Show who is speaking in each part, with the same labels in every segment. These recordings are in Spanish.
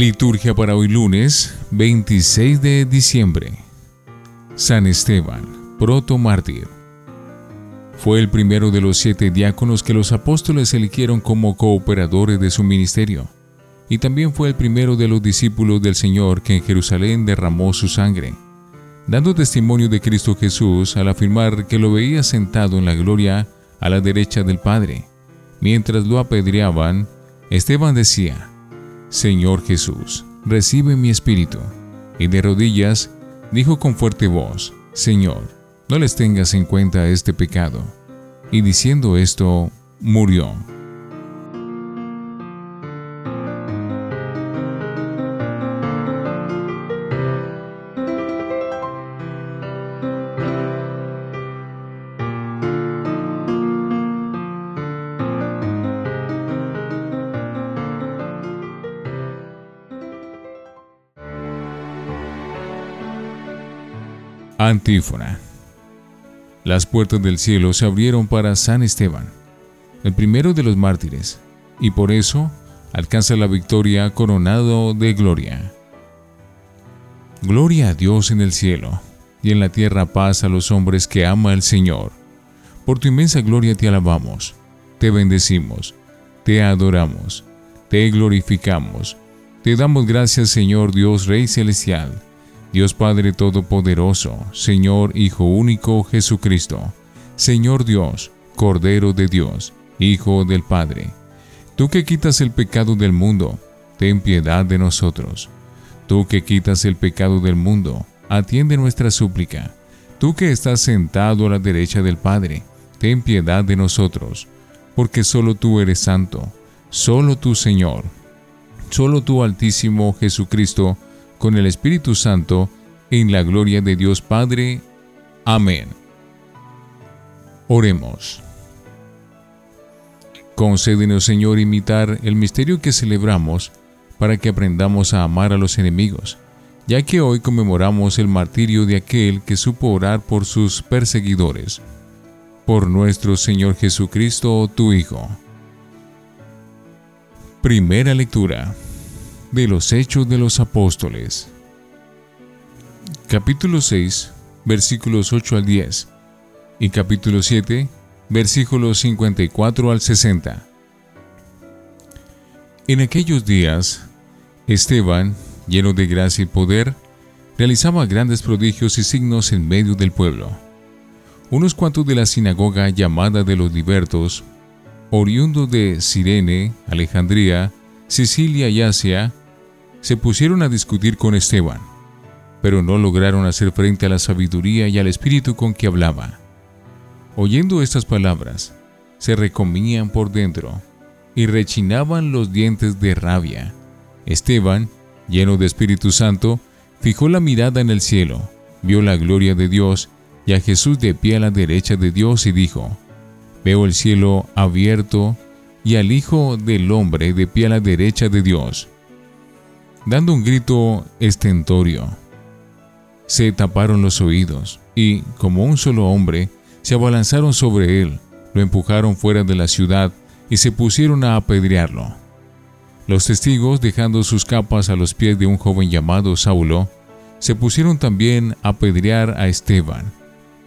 Speaker 1: Liturgia para hoy lunes 26 de diciembre. San Esteban, proto mártir. Fue el primero de los siete diáconos que los apóstoles eligieron como cooperadores de su ministerio, y también fue el primero de los discípulos del Señor que en Jerusalén derramó su sangre, dando testimonio de Cristo Jesús al afirmar que lo veía sentado en la gloria a la derecha del Padre. Mientras lo apedreaban, Esteban decía, Señor Jesús, recibe mi espíritu. Y de rodillas dijo con fuerte voz, Señor, no les tengas en cuenta este pecado. Y diciendo esto, murió. Antífona. Las puertas del cielo se abrieron para San Esteban, el primero de los mártires, y por eso alcanza la victoria coronado de gloria. Gloria a Dios en el cielo, y en la tierra paz a los hombres que ama el Señor. Por tu inmensa gloria te alabamos, te bendecimos, te adoramos, te glorificamos, te damos gracias Señor Dios Rey Celestial Dios Padre Todopoderoso, Señor Hijo único Jesucristo, Señor Dios, Cordero de Dios, Hijo del Padre. Tú que quitas el pecado del mundo, ten piedad de nosotros. Tú que quitas el pecado del mundo, atiende nuestra súplica. Tú que estás sentado a la derecha del Padre, ten piedad de nosotros, porque solo tú eres santo, solo tú Señor, solo tú Altísimo Jesucristo, con el Espíritu Santo, en la gloria de Dios Padre. Amén. Oremos. Concédenos, Señor, imitar el misterio que celebramos para que aprendamos a amar a los enemigos, ya que hoy conmemoramos el martirio de aquel que supo orar por sus perseguidores. Por nuestro Señor Jesucristo, tu Hijo. Primera lectura de los Hechos de los Apóstoles. Capítulo 6, versículos 8 al 10 y capítulo 7, versículos 54 al 60. En aquellos días, Esteban, lleno de gracia y poder, realizaba grandes prodigios y signos en medio del pueblo. Unos cuantos de la sinagoga llamada de los libertos, oriundos de Sirene, Alejandría, Sicilia y Asia, se pusieron a discutir con Esteban, pero no lograron hacer frente a la sabiduría y al espíritu con que hablaba. Oyendo estas palabras, se recomían por dentro y rechinaban los dientes de rabia. Esteban, lleno de Espíritu Santo, fijó la mirada en el cielo, vio la gloria de Dios y a Jesús de pie a la derecha de Dios y dijo, Veo el cielo abierto y al Hijo del Hombre de pie a la derecha de Dios dando un grito estentorio. Se taparon los oídos y, como un solo hombre, se abalanzaron sobre él, lo empujaron fuera de la ciudad y se pusieron a apedrearlo. Los testigos, dejando sus capas a los pies de un joven llamado Saulo, se pusieron también a apedrear a Esteban,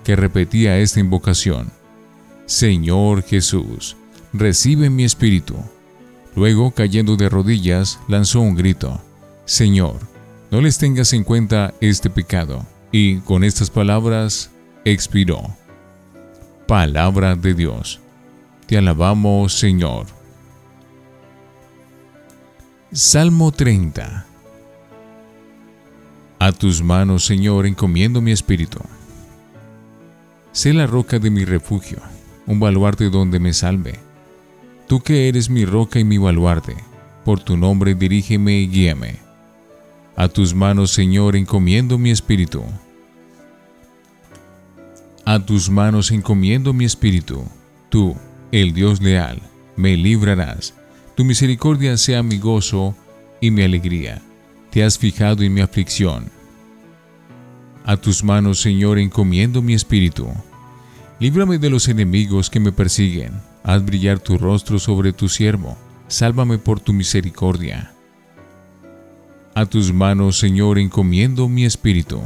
Speaker 1: que repetía esta invocación, Señor Jesús, recibe mi espíritu. Luego, cayendo de rodillas, lanzó un grito, Señor, no les tengas en cuenta este pecado. Y con estas palabras expiró. Palabra de Dios. Te alabamos, Señor. Salmo 30. A tus manos, Señor, encomiendo mi espíritu. Sé la roca de mi refugio, un baluarte donde me salve. Tú que eres mi roca y mi baluarte, por tu nombre dirígeme y guíame. A tus manos, Señor, encomiendo mi espíritu. A tus manos encomiendo mi espíritu. Tú, el Dios leal, me librarás. Tu misericordia sea mi gozo y mi alegría. Te has fijado en mi aflicción. A tus manos, Señor, encomiendo mi espíritu. Líbrame de los enemigos que me persiguen. Haz brillar tu rostro sobre tu siervo. Sálvame por tu misericordia. A tus manos, Señor, encomiendo mi espíritu.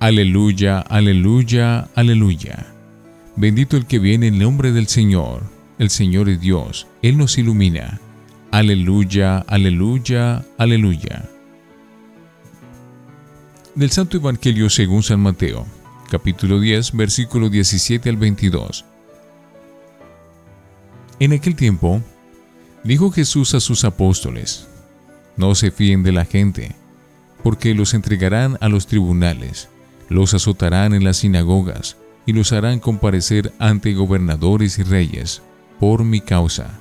Speaker 1: Aleluya, aleluya, aleluya. Bendito el que viene en nombre del Señor. El Señor es Dios, Él nos ilumina. Aleluya, aleluya, aleluya. Del Santo Evangelio según San Mateo, capítulo 10, versículo 17 al 22. En aquel tiempo, dijo Jesús a sus apóstoles, No se fíen de la gente, porque los entregarán a los tribunales, los azotarán en las sinagogas, y los harán comparecer ante gobernadores y reyes, por mi causa.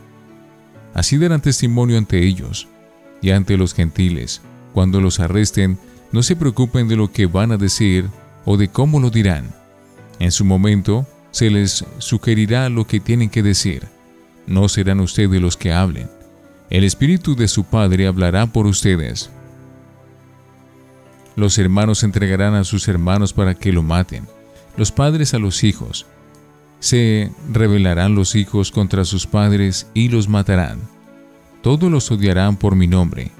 Speaker 1: Así darán testimonio ante ellos, y ante los gentiles. Cuando los arresten, no se preocupen de lo que van a decir o de cómo lo dirán. En su momento, se les sugerirá lo que tienen que decir no serán ustedes los que hablen. El Espíritu de su Padre hablará por ustedes. Los hermanos entregarán a sus hermanos para que lo maten, los padres a los hijos. Se rebelarán los hijos contra sus padres y los matarán. Todos los odiarán por mi nombre.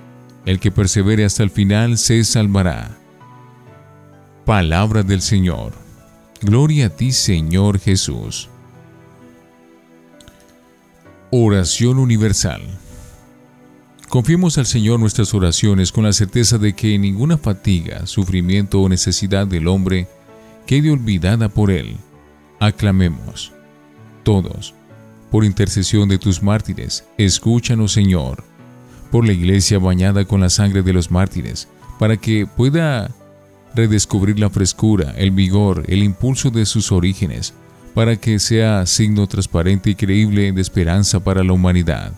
Speaker 1: El que persevere hasta el final se salvará. Palabra del Señor. Gloria a ti, Señor Jesús. Oración universal. Confiemos al Señor nuestras oraciones con la certeza de que ninguna fatiga, sufrimiento o necesidad del hombre quede olvidada por Él. Aclamemos. Todos, por intercesión de tus mártires, escúchanos Señor, por la iglesia bañada con la sangre de los mártires, para que pueda redescubrir la frescura, el vigor, el impulso de sus orígenes, para que sea signo transparente y creíble de esperanza para la humanidad.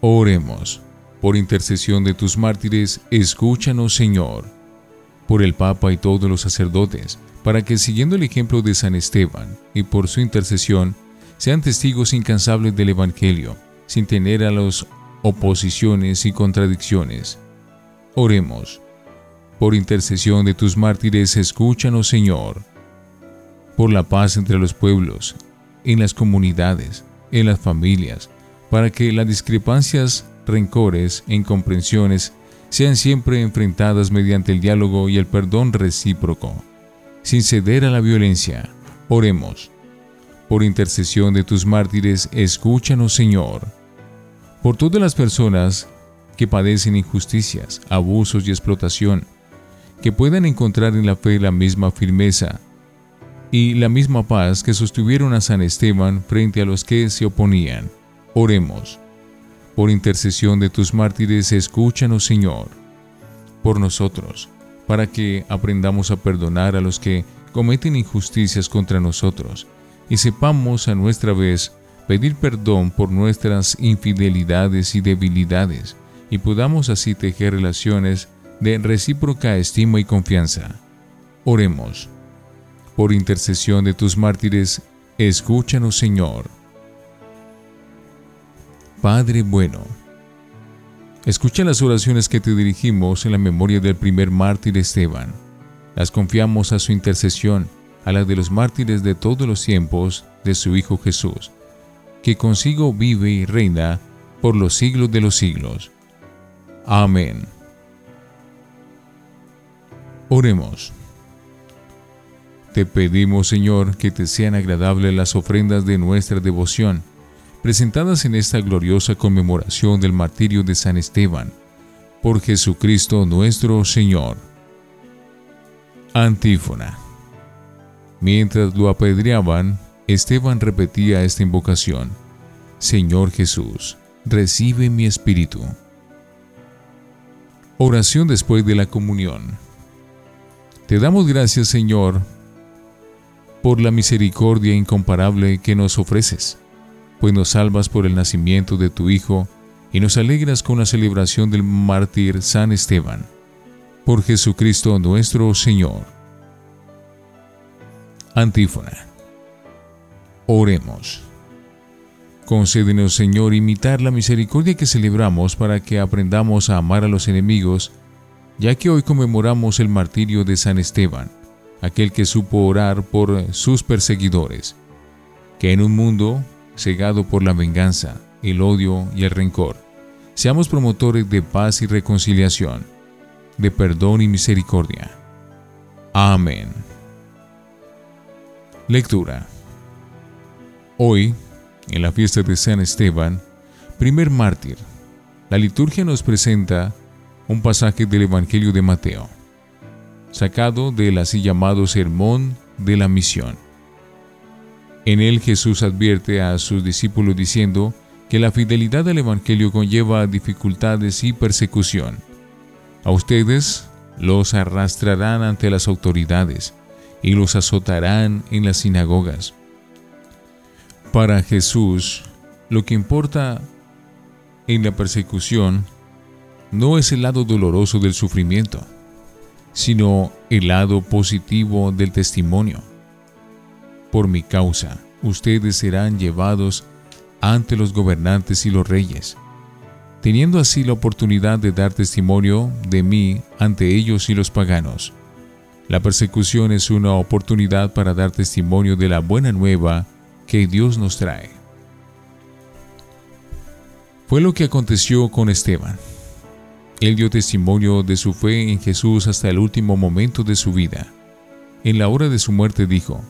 Speaker 1: Oremos. Por intercesión de tus mártires, escúchanos, Señor. Por el Papa y todos los sacerdotes, para que siguiendo el ejemplo de San Esteban y por su intercesión, sean testigos incansables del Evangelio, sin tener a las oposiciones y contradicciones. Oremos. Por intercesión de tus mártires, escúchanos, Señor por la paz entre los pueblos, en las comunidades, en las familias, para que las discrepancias, rencores e incomprensiones sean siempre enfrentadas mediante el diálogo y el perdón recíproco, sin ceder a la violencia. Oremos. Por intercesión de tus mártires, escúchanos, Señor. Por todas las personas que padecen injusticias, abusos y explotación, que puedan encontrar en la fe la misma firmeza y la misma paz que sostuvieron a San Esteban frente a los que se oponían. Oremos. Por intercesión de tus mártires, escúchanos, Señor, por nosotros, para que aprendamos a perdonar a los que cometen injusticias contra nosotros, y sepamos a nuestra vez pedir perdón por nuestras infidelidades y debilidades, y podamos así tejer relaciones de recíproca estima y confianza. Oremos por intercesión de tus mártires, escúchanos Señor. Padre bueno, escucha las oraciones que te dirigimos en la memoria del primer mártir Esteban. Las confiamos a su intercesión, a la de los mártires de todos los tiempos de su Hijo Jesús, que consigo vive y reina por los siglos de los siglos. Amén. Oremos. Te pedimos, Señor, que te sean agradables las ofrendas de nuestra devoción, presentadas en esta gloriosa conmemoración del martirio de San Esteban, por Jesucristo nuestro Señor. Antífona. Mientras lo apedreaban, Esteban repetía esta invocación, Señor Jesús, recibe mi espíritu. Oración después de la comunión. Te damos gracias, Señor, por la misericordia incomparable que nos ofreces, pues nos salvas por el nacimiento de tu Hijo y nos alegras con la celebración del mártir San Esteban. Por Jesucristo nuestro Señor. Antífona. Oremos. Concédenos, Señor, imitar la misericordia que celebramos para que aprendamos a amar a los enemigos, ya que hoy conmemoramos el martirio de San Esteban aquel que supo orar por sus perseguidores, que en un mundo cegado por la venganza, el odio y el rencor, seamos promotores de paz y reconciliación, de perdón y misericordia. Amén. Lectura. Hoy, en la fiesta de San Esteban, primer mártir, la liturgia nos presenta un pasaje del Evangelio de Mateo, sacado del así llamado Sermón de la Misión. En él Jesús advierte a sus discípulos diciendo que la fidelidad al Evangelio conlleva dificultades y persecución. A ustedes los arrastrarán ante las autoridades y los azotarán en las sinagogas. Para Jesús, lo que importa en la persecución no es el lado doloroso del sufrimiento, sino el lado positivo del testimonio. Por mi causa, ustedes serán llevados ante los gobernantes y los reyes, teniendo así la oportunidad de dar testimonio de mí ante ellos y los paganos. La persecución es una oportunidad para dar testimonio de la buena nueva que Dios nos trae. Fue lo que aconteció con Esteban. Él dio testimonio de su fe en Jesús hasta el último momento de su vida. En la hora de su muerte dijo,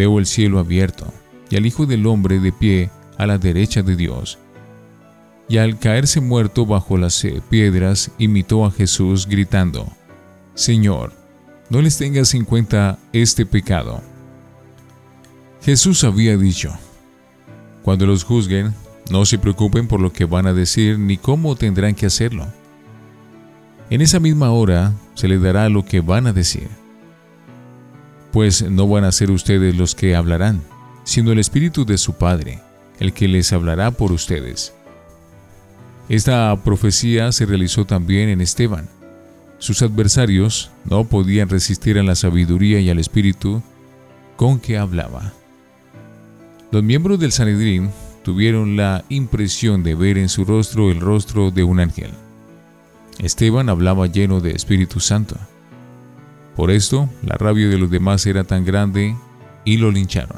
Speaker 1: Veo el cielo abierto y al Hijo del Hombre de pie a la derecha de Dios. Y al caerse muerto bajo las eh, piedras, imitó a Jesús gritando, Señor, no les tengas en cuenta este pecado. Jesús había dicho, Cuando los juzguen, no se preocupen por lo que van a decir ni cómo tendrán que hacerlo. En esa misma hora se les dará lo que van a decir. Pues no van a ser ustedes los que hablarán, sino el Espíritu de su Padre, el que les hablará por ustedes. Esta profecía se realizó también en Esteban. Sus adversarios no podían resistir a la sabiduría y al espíritu con que hablaba. Los miembros del Sanedrín tuvieron la impresión de ver en su rostro el rostro de un ángel. Esteban hablaba lleno de Espíritu Santo. Por esto, la rabia de los demás era tan grande y lo lincharon.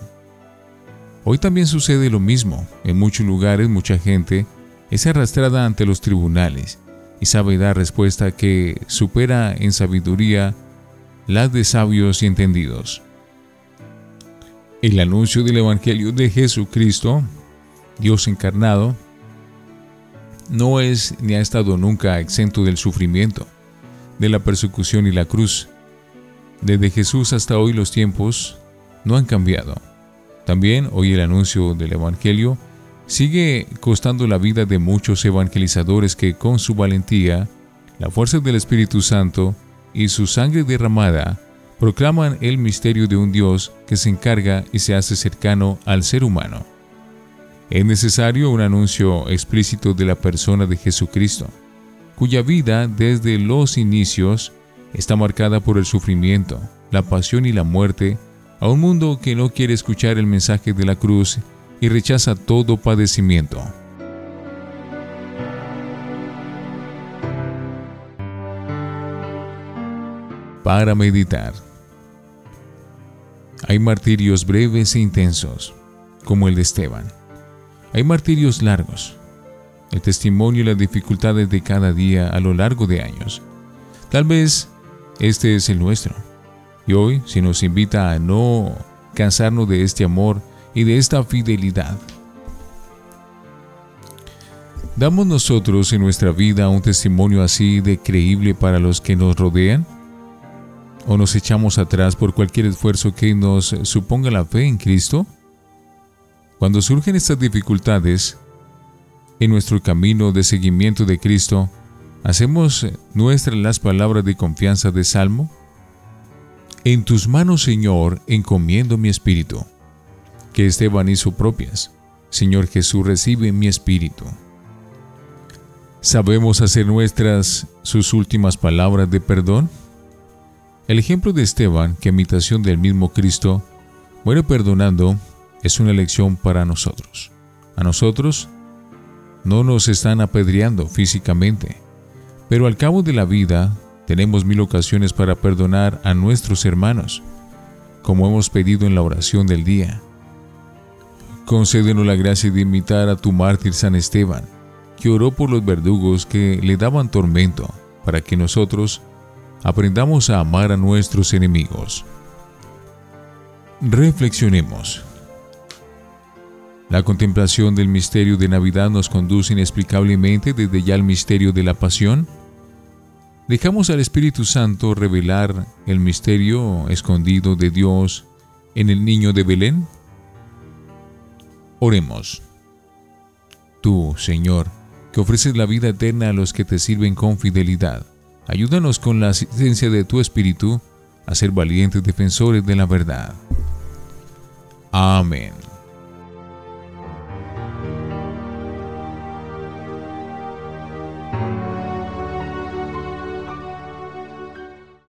Speaker 1: Hoy también sucede lo mismo. En muchos lugares mucha gente es arrastrada ante los tribunales y sabe dar respuesta que supera en sabiduría las de sabios y entendidos. El anuncio del Evangelio de Jesucristo Dios encarnado, no es ni ha estado nunca exento del sufrimiento, de la persecución y la cruz. Desde Jesús hasta hoy los tiempos no han cambiado. También hoy el anuncio del Evangelio sigue costando la vida de muchos evangelizadores que con su valentía, la fuerza del Espíritu Santo y su sangre derramada proclaman el misterio de un Dios que se encarga y se hace cercano al ser humano. Es necesario un anuncio explícito de la persona de Jesucristo, cuya vida desde los inicios está marcada por el sufrimiento, la pasión y la muerte, a un mundo que no quiere escuchar el mensaje de la cruz y rechaza todo padecimiento. Para meditar. Hay martirios breves e intensos, como el de Esteban hay martirios largos, el testimonio y las dificultades de cada día a lo largo de años. Tal vez este es el nuestro. Y hoy se nos invita a no cansarnos de este amor y de esta fidelidad. ¿Damos nosotros en nuestra vida un testimonio así de creíble para los que nos rodean? ¿O nos echamos atrás por cualquier esfuerzo que nos suponga la fe en Cristo? Cuando surgen estas dificultades en nuestro camino de seguimiento de Cristo, ¿hacemos nuestras las palabras de confianza de Salmo? En tus manos, Señor, encomiendo mi espíritu. Que Esteban hizo propias. Señor Jesús, recibe mi espíritu. ¿Sabemos hacer nuestras sus últimas palabras de perdón? El ejemplo de Esteban, que imitación del mismo Cristo, muere perdonando es una lección para nosotros. A nosotros no nos están apedreando físicamente, pero al cabo de la vida tenemos mil ocasiones para perdonar a nuestros hermanos, como hemos pedido en la oración del día. Concédenos la gracia de imitar a tu mártir San Esteban, que oró por los verdugos que le daban tormento, para que nosotros aprendamos a amar a nuestros enemigos. Reflexionemos. La contemplación del misterio de Navidad nos conduce inexplicablemente desde ya al misterio de la pasión. Dejamos al Espíritu Santo revelar el misterio escondido de Dios en el niño de Belén. Oremos. Tú, Señor, que ofreces la vida eterna a los que te sirven con fidelidad, ayúdanos con la asistencia de tu Espíritu a ser valientes defensores de la verdad. Amén.